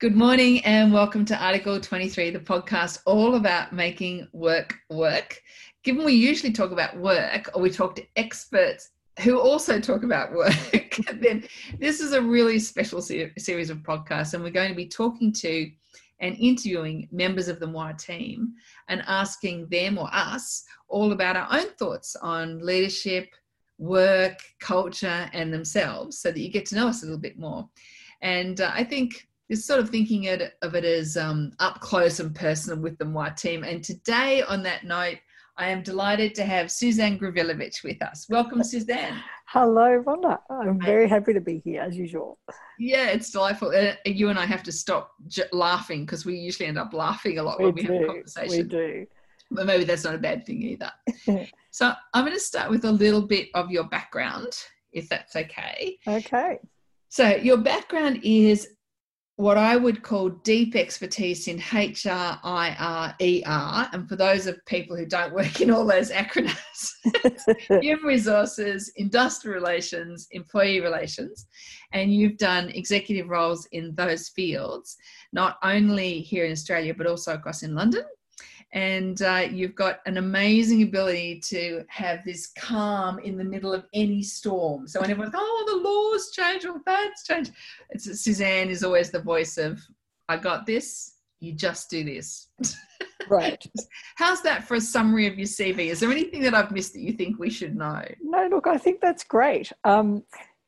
Good morning and welcome to Article 23, the podcast all about making work work. Given we usually talk about work or we talk to experts who also talk about work, then this is a really special ser- series of podcasts, and we're going to be talking to and interviewing members of the mwah team and asking them or us all about our own thoughts on leadership, work, culture, and themselves so that you get to know us a little bit more. And uh, I think is sort of thinking of it as um, up close and personal with the mwah team. And today, on that note, I am delighted to have Suzanne Gravilovich with us. Welcome, Suzanne. Hello, Rhonda. I'm very happy to be here as usual. Yeah, it's delightful. Uh, you and I have to stop j- laughing because we usually end up laughing a lot we when we do, have a conversation. We do. But maybe that's not a bad thing either. so I'm going to start with a little bit of your background, if that's okay. Okay. So your background is what I would call deep expertise in HR, IR, ER. And for those of people who don't work in all those acronyms, human resources, industrial relations, employee relations. And you've done executive roles in those fields, not only here in Australia, but also across in London and uh, you've got an amazing ability to have this calm in the middle of any storm. So when everyone's oh the laws change or that's changed, it's Suzanne is always the voice of I got this. You just do this. Right. How's that for a summary of your CV? Is there anything that I've missed that you think we should know? No, look, I think that's great. Um,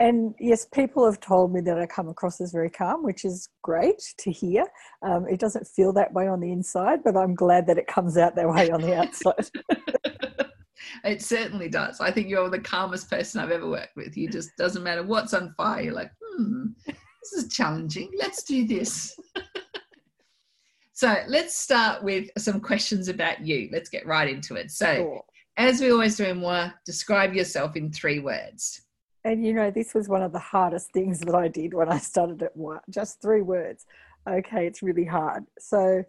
and yes, people have told me that I come across as very calm, which is great to hear. Um, it doesn't feel that way on the inside, but I'm glad that it comes out that way on the outside. it certainly does. I think you're the calmest person I've ever worked with. You just doesn't matter what's on fire. You're like, hmm, this is challenging. Let's do this. so let's start with some questions about you. Let's get right into it. So, sure. as we always do in mwah, describe yourself in three words. And you know, this was one of the hardest things that I did when I started at work. Just three words. Okay, it's really hard. So,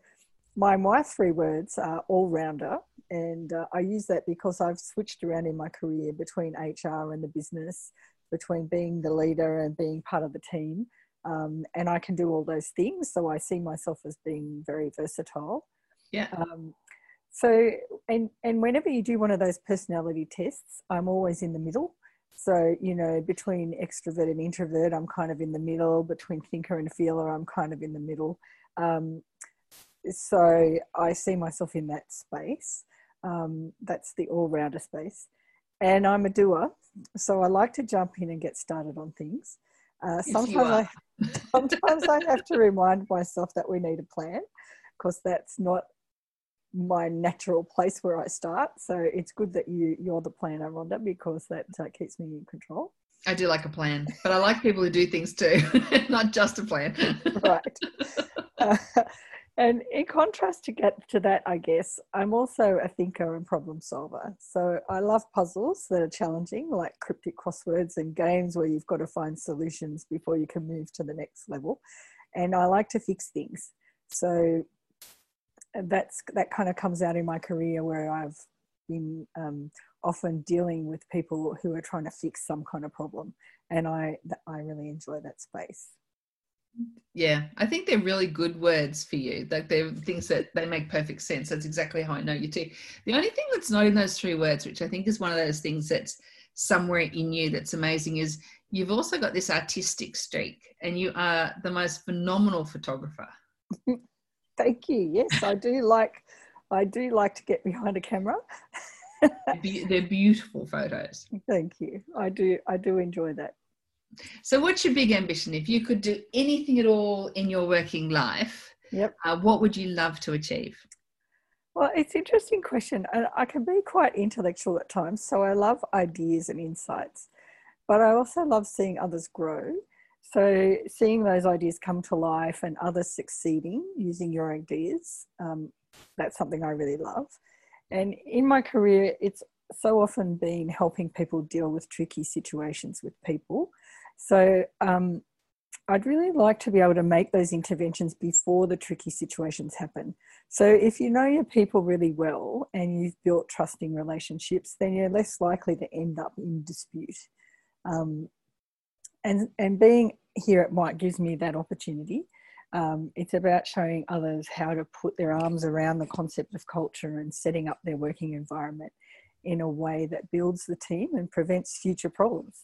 my my three words are all rounder, and uh, I use that because I've switched around in my career between HR and the business, between being the leader and being part of the team, um, and I can do all those things. So I see myself as being very versatile. Yeah. Um, so and and whenever you do one of those personality tests, I'm always in the middle. So, you know, between extrovert and introvert, I'm kind of in the middle. Between thinker and feeler, I'm kind of in the middle. Um, so I see myself in that space. Um, that's the all rounder space. And I'm a doer. So I like to jump in and get started on things. Uh, sometimes, I, sometimes I have to remind myself that we need a plan because that's not my natural place where I start. So it's good that you you're the planner, Rhonda, because that uh, keeps me in control. I do like a plan, but I like people who do things too, not just a plan. right. Uh, and in contrast to get to that, I guess I'm also a thinker and problem solver. So I love puzzles that are challenging, like cryptic crosswords and games where you've got to find solutions before you can move to the next level. And I like to fix things. So that's that kind of comes out in my career where I've been um, often dealing with people who are trying to fix some kind of problem, and I I really enjoy that space. Yeah, I think they're really good words for you. Like they're things that they make perfect sense. That's exactly how I know you too. The only thing that's not in those three words, which I think is one of those things that's somewhere in you that's amazing, is you've also got this artistic streak, and you are the most phenomenal photographer. Thank you. Yes, I do like. I do like to get behind a camera. They're beautiful photos. Thank you. I do. I do enjoy that. So, what's your big ambition? If you could do anything at all in your working life, yep. Uh, what would you love to achieve? Well, it's an interesting question. and I can be quite intellectual at times, so I love ideas and insights, but I also love seeing others grow. So, seeing those ideas come to life and others succeeding using your ideas, um, that's something I really love. And in my career, it's so often been helping people deal with tricky situations with people. So, um, I'd really like to be able to make those interventions before the tricky situations happen. So, if you know your people really well and you've built trusting relationships, then you're less likely to end up in dispute. Um, and and being here at Mike gives me that opportunity. Um, it's about showing others how to put their arms around the concept of culture and setting up their working environment in a way that builds the team and prevents future problems.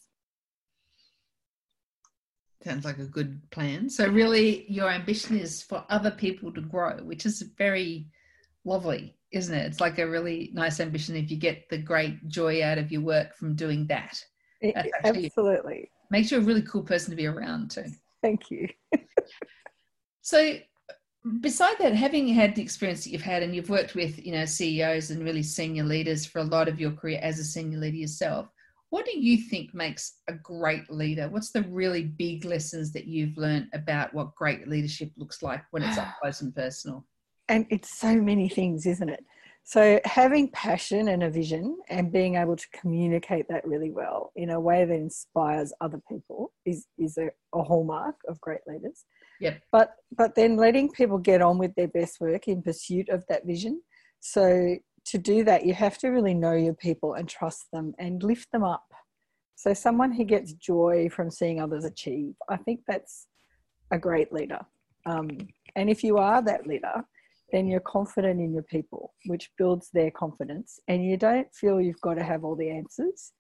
Sounds like a good plan. So, really, your ambition is for other people to grow, which is very lovely, isn't it? It's like a really nice ambition if you get the great joy out of your work from doing that. It, absolutely. Makes you a really cool person to be around too. Thank you. so, beside that, having had the experience that you've had and you've worked with, you know, CEOs and really senior leaders for a lot of your career as a senior leader yourself, what do you think makes a great leader? What's the really big lessons that you've learned about what great leadership looks like when it's up close and personal? And it's so many things, isn't it? So, having passion and a vision and being able to communicate that really well in a way that inspires other people is, is a, a hallmark of great leaders. Yep. But but then letting people get on with their best work in pursuit of that vision. So to do that, you have to really know your people and trust them and lift them up. So, someone who gets joy from seeing others achieve, I think that's a great leader. Um, and if you are that leader, then you're confident in your people, which builds their confidence. And you don't feel you've got to have all the answers.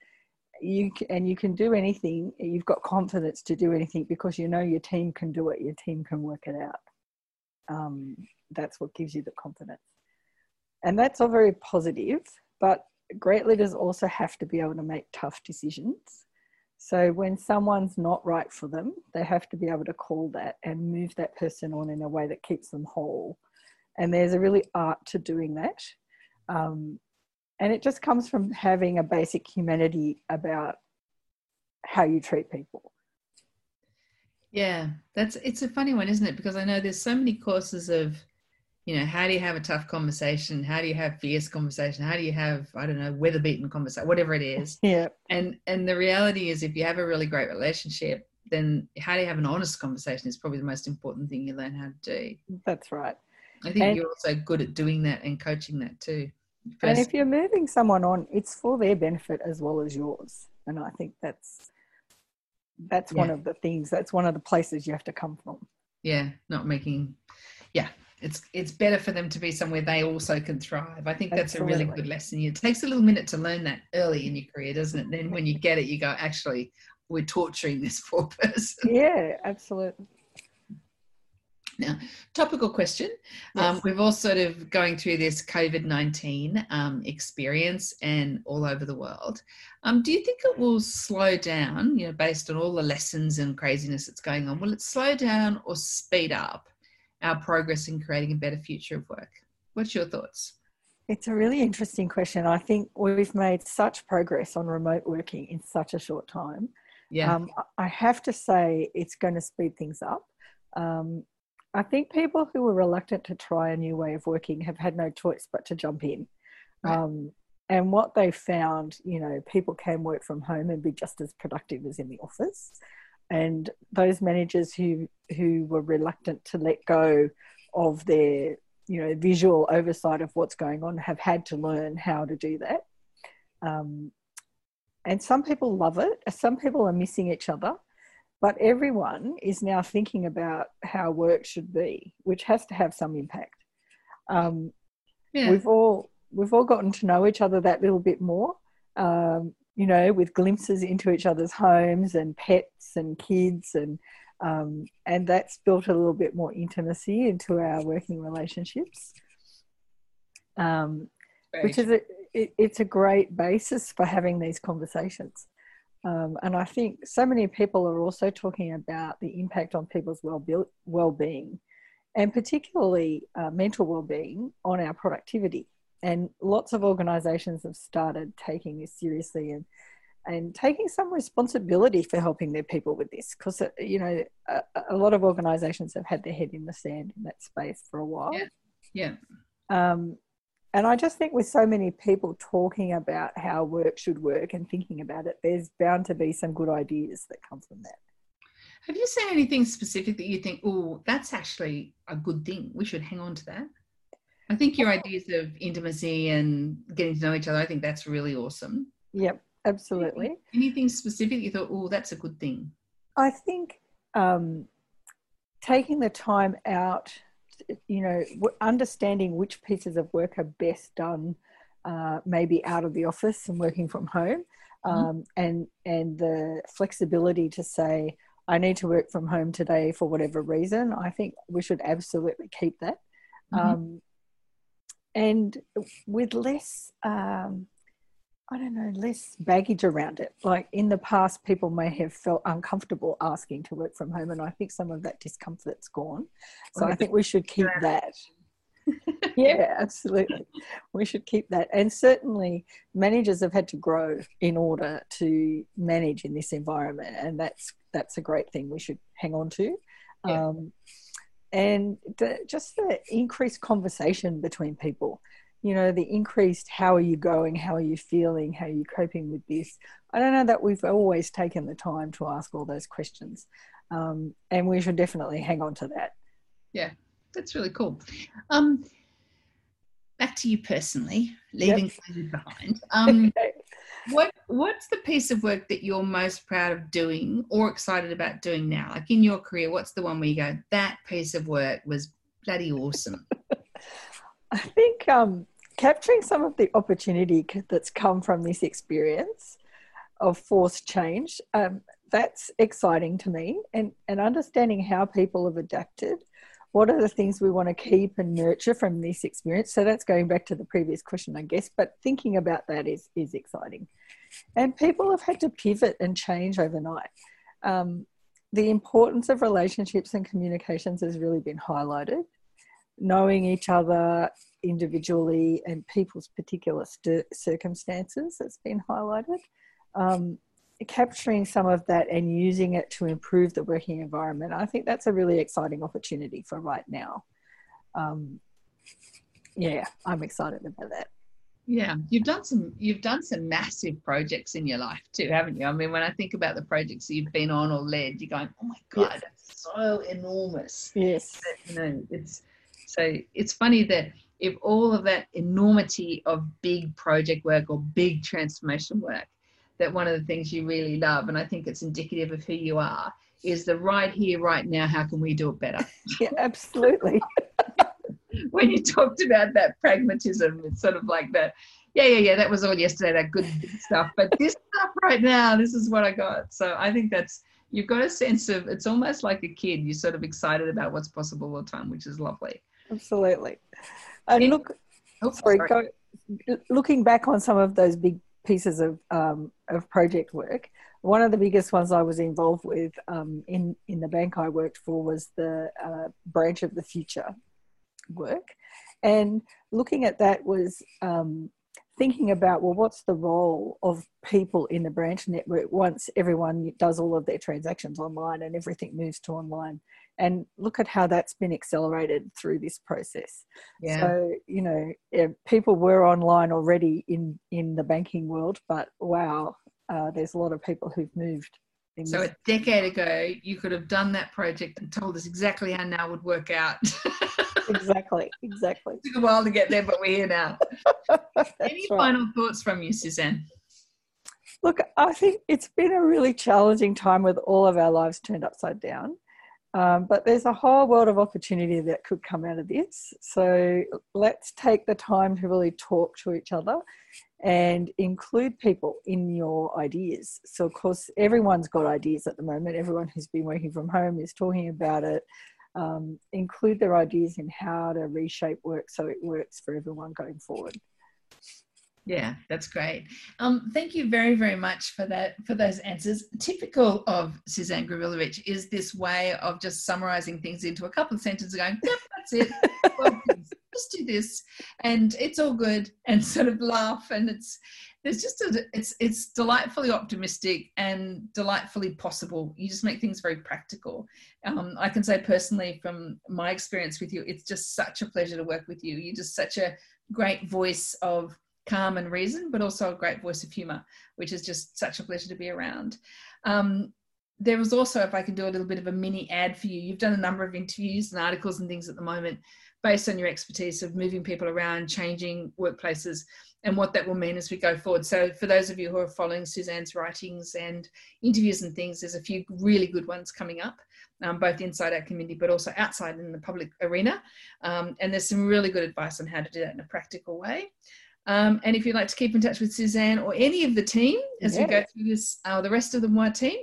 You and you can do anything. You've got confidence to do anything because you know your team can do it. Your team can work it out. Um, that's what gives you the confidence. And that's all very positive, but great leaders also have to be able to make tough decisions. So when someone's not right for them, they have to be able to call that and move that person on in a way that keeps them whole. And there's a really art to doing that. Um, and it just comes from having a basic humanity about how you treat people. Yeah, that's it's a funny one, isn't it? Because I know there's so many courses of you know how do you have a tough conversation how do you have fierce conversation how do you have i don't know weather beaten conversation whatever it is yeah and and the reality is if you have a really great relationship then how do you have an honest conversation is probably the most important thing you learn how to do that's right i think and, you're also good at doing that and coaching that too First, and if you're moving someone on it's for their benefit as well as yours and i think that's that's yeah. one of the things that's one of the places you have to come from yeah not making yeah it's it's better for them to be somewhere they also can thrive. I think that's Absolutely. a really good lesson. It takes a little minute to learn that early in your career, doesn't it? Then when you get it, you go, actually, we're torturing this poor person. Yeah, absolutely. Now, topical question. Yes. Um, we've all sort of going through this COVID 19 um, experience and all over the world. Um, do you think it will slow down, you know, based on all the lessons and craziness that's going on? Will it slow down or speed up our progress in creating a better future of work. What's your thoughts? It's a really interesting question. I think we've made such progress on remote working in such a short time. Yeah. Um, I have to say it's going to speed things up. Um, I think people who were reluctant to try a new way of working have had no choice but to jump in. Right. Um, and what they found, you know, people can work from home and be just as productive as in the office and those managers who who were reluctant to let go of their you know visual oversight of what's going on have had to learn how to do that um, and some people love it some people are missing each other but everyone is now thinking about how work should be which has to have some impact um, yeah. we've all we've all gotten to know each other that little bit more um, you know, with glimpses into each other's homes and pets and kids and um, and that's built a little bit more intimacy into our working relationships, um, which is a, it, it's a great basis for having these conversations. Um, and I think so many people are also talking about the impact on people's well well-being, and particularly uh, mental well-being on our productivity. And lots of organizations have started taking this seriously and and taking some responsibility for helping their people with this because uh, you know a, a, lot of organizations have had their head in the sand in that space for a while. Yeah. Yeah. Um, and i just think with so many people talking about how work should work and thinking about it there's bound to be some good ideas that come from that have you seen anything specific that you think oh that's actually a good thing we should hang on to that I think your ideas of intimacy and getting to know each other, I think that's really awesome. Yep, absolutely. Anything, anything specific you thought, oh, that's a good thing? I think um, taking the time out, you know, understanding which pieces of work are best done, uh, maybe out of the office and working from home, mm-hmm. um, and and the flexibility to say, I need to work from home today for whatever reason. I think we should absolutely keep that. Mm-hmm. Um, and with less um, I don't know, less baggage around it. Like in the past, people may have felt uncomfortable asking to work from home, and I think some of that discomfort's gone. So I think we should keep that. yeah, absolutely. We should keep that. And certainly, managers have had to grow in order to manage in this environment, and that's that's a great thing we should hang on to. Yeah. Um, and the, just the increased conversation between people you know the increased how are you going? How are you feeling? How are you coping with this? I don't know that we've always taken the time to ask all those questions um, and we should definitely hang on to that. Yeah that's really cool. Um, back to you personally leaving yep. behind. Um, what what's the piece of work that you're most proud of doing or excited about doing now? Like in your career what's the one where you go that piece of work was bloody awesome. I think um, capturing some of the opportunity that's come from this experience of forced change, um, that's exciting to me. And, and understanding how people have adapted. What are the things we want to keep and nurture from this experience? So that's going back to the previous question, I guess. But thinking about that is is exciting. And people have had to pivot and change overnight. Um, the importance of relationships and communications has really been highlighted knowing each other individually and people's particular st- circumstances that's been highlighted. Um, capturing some of that and using it to improve the working environment, I think that's a really exciting opportunity for right now. Um, yeah, I'm excited about that. Yeah, you've done some you've done some massive projects in your life too, haven't you? I mean, when I think about the projects that you've been on or led, you're going, "Oh my god, yes. that's so enormous." Yes, you know, it's so it's funny that if all of that enormity of big project work or big transformation work, that one of the things you really love, and I think it's indicative of who you are, is the right here, right now, how can we do it better? Yeah, absolutely. when you talked about that pragmatism, it's sort of like that, yeah, yeah, yeah, that was all yesterday, that good stuff. But this stuff right now, this is what I got. So I think that's, you've got a sense of, it's almost like a kid. You're sort of excited about what's possible all the time, which is lovely absolutely. And look, oh, sorry, sorry. Go, looking back on some of those big pieces of um, of project work, one of the biggest ones I was involved with um, in in the bank I worked for was the uh, branch of the future work, and looking at that was um, thinking about well, what's the role of people in the branch network once everyone does all of their transactions online and everything moves to online and look at how that's been accelerated through this process yeah. so you know people were online already in in the banking world but wow uh, there's a lot of people who've moved so a decade ago you could have done that project and told us exactly how now would work out exactly exactly it took a while to get there but we're here now any right. final thoughts from you suzanne Look, I think it's been a really challenging time with all of our lives turned upside down. Um, but there's a whole world of opportunity that could come out of this. So let's take the time to really talk to each other and include people in your ideas. So, of course, everyone's got ideas at the moment. Everyone who's been working from home is talking about it. Um, include their ideas in how to reshape work so it works for everyone going forward. Yeah, that's great. Um, thank you very, very much for that for those answers. Typical of Suzanne Gravilovich is this way of just summarizing things into a couple of sentences, going, "Yep, that's it. well, just do this, and it's all good," and sort of laugh. And it's there's just a it's it's delightfully optimistic and delightfully possible. You just make things very practical. Um, I can say personally from my experience with you, it's just such a pleasure to work with you. You're just such a great voice of calm and reason, but also a great voice of humour, which is just such a pleasure to be around. Um, there was also, if I can do a little bit of a mini ad for you, you've done a number of interviews and articles and things at the moment based on your expertise of moving people around, changing workplaces, and what that will mean as we go forward. So, for those of you who are following Suzanne's writings and interviews and things, there's a few really good ones coming up um, both inside our community but also outside in the public arena. Um, and there's some really good advice on how to do that in a practical way. Um, and if you'd like to keep in touch with Suzanne or any of the team as yeah. we go through this, uh, the rest of the WIRE team,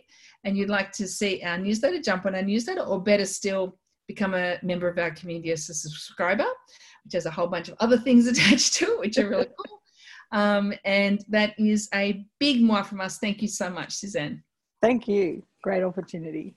and you'd like to see our newsletter, jump on our newsletter, or better still, become a member of our community as a subscriber, which has a whole bunch of other things attached to it, which are really cool. Um, and that is a big mwah from us. Thank you so much, Suzanne. Thank you. Great opportunity.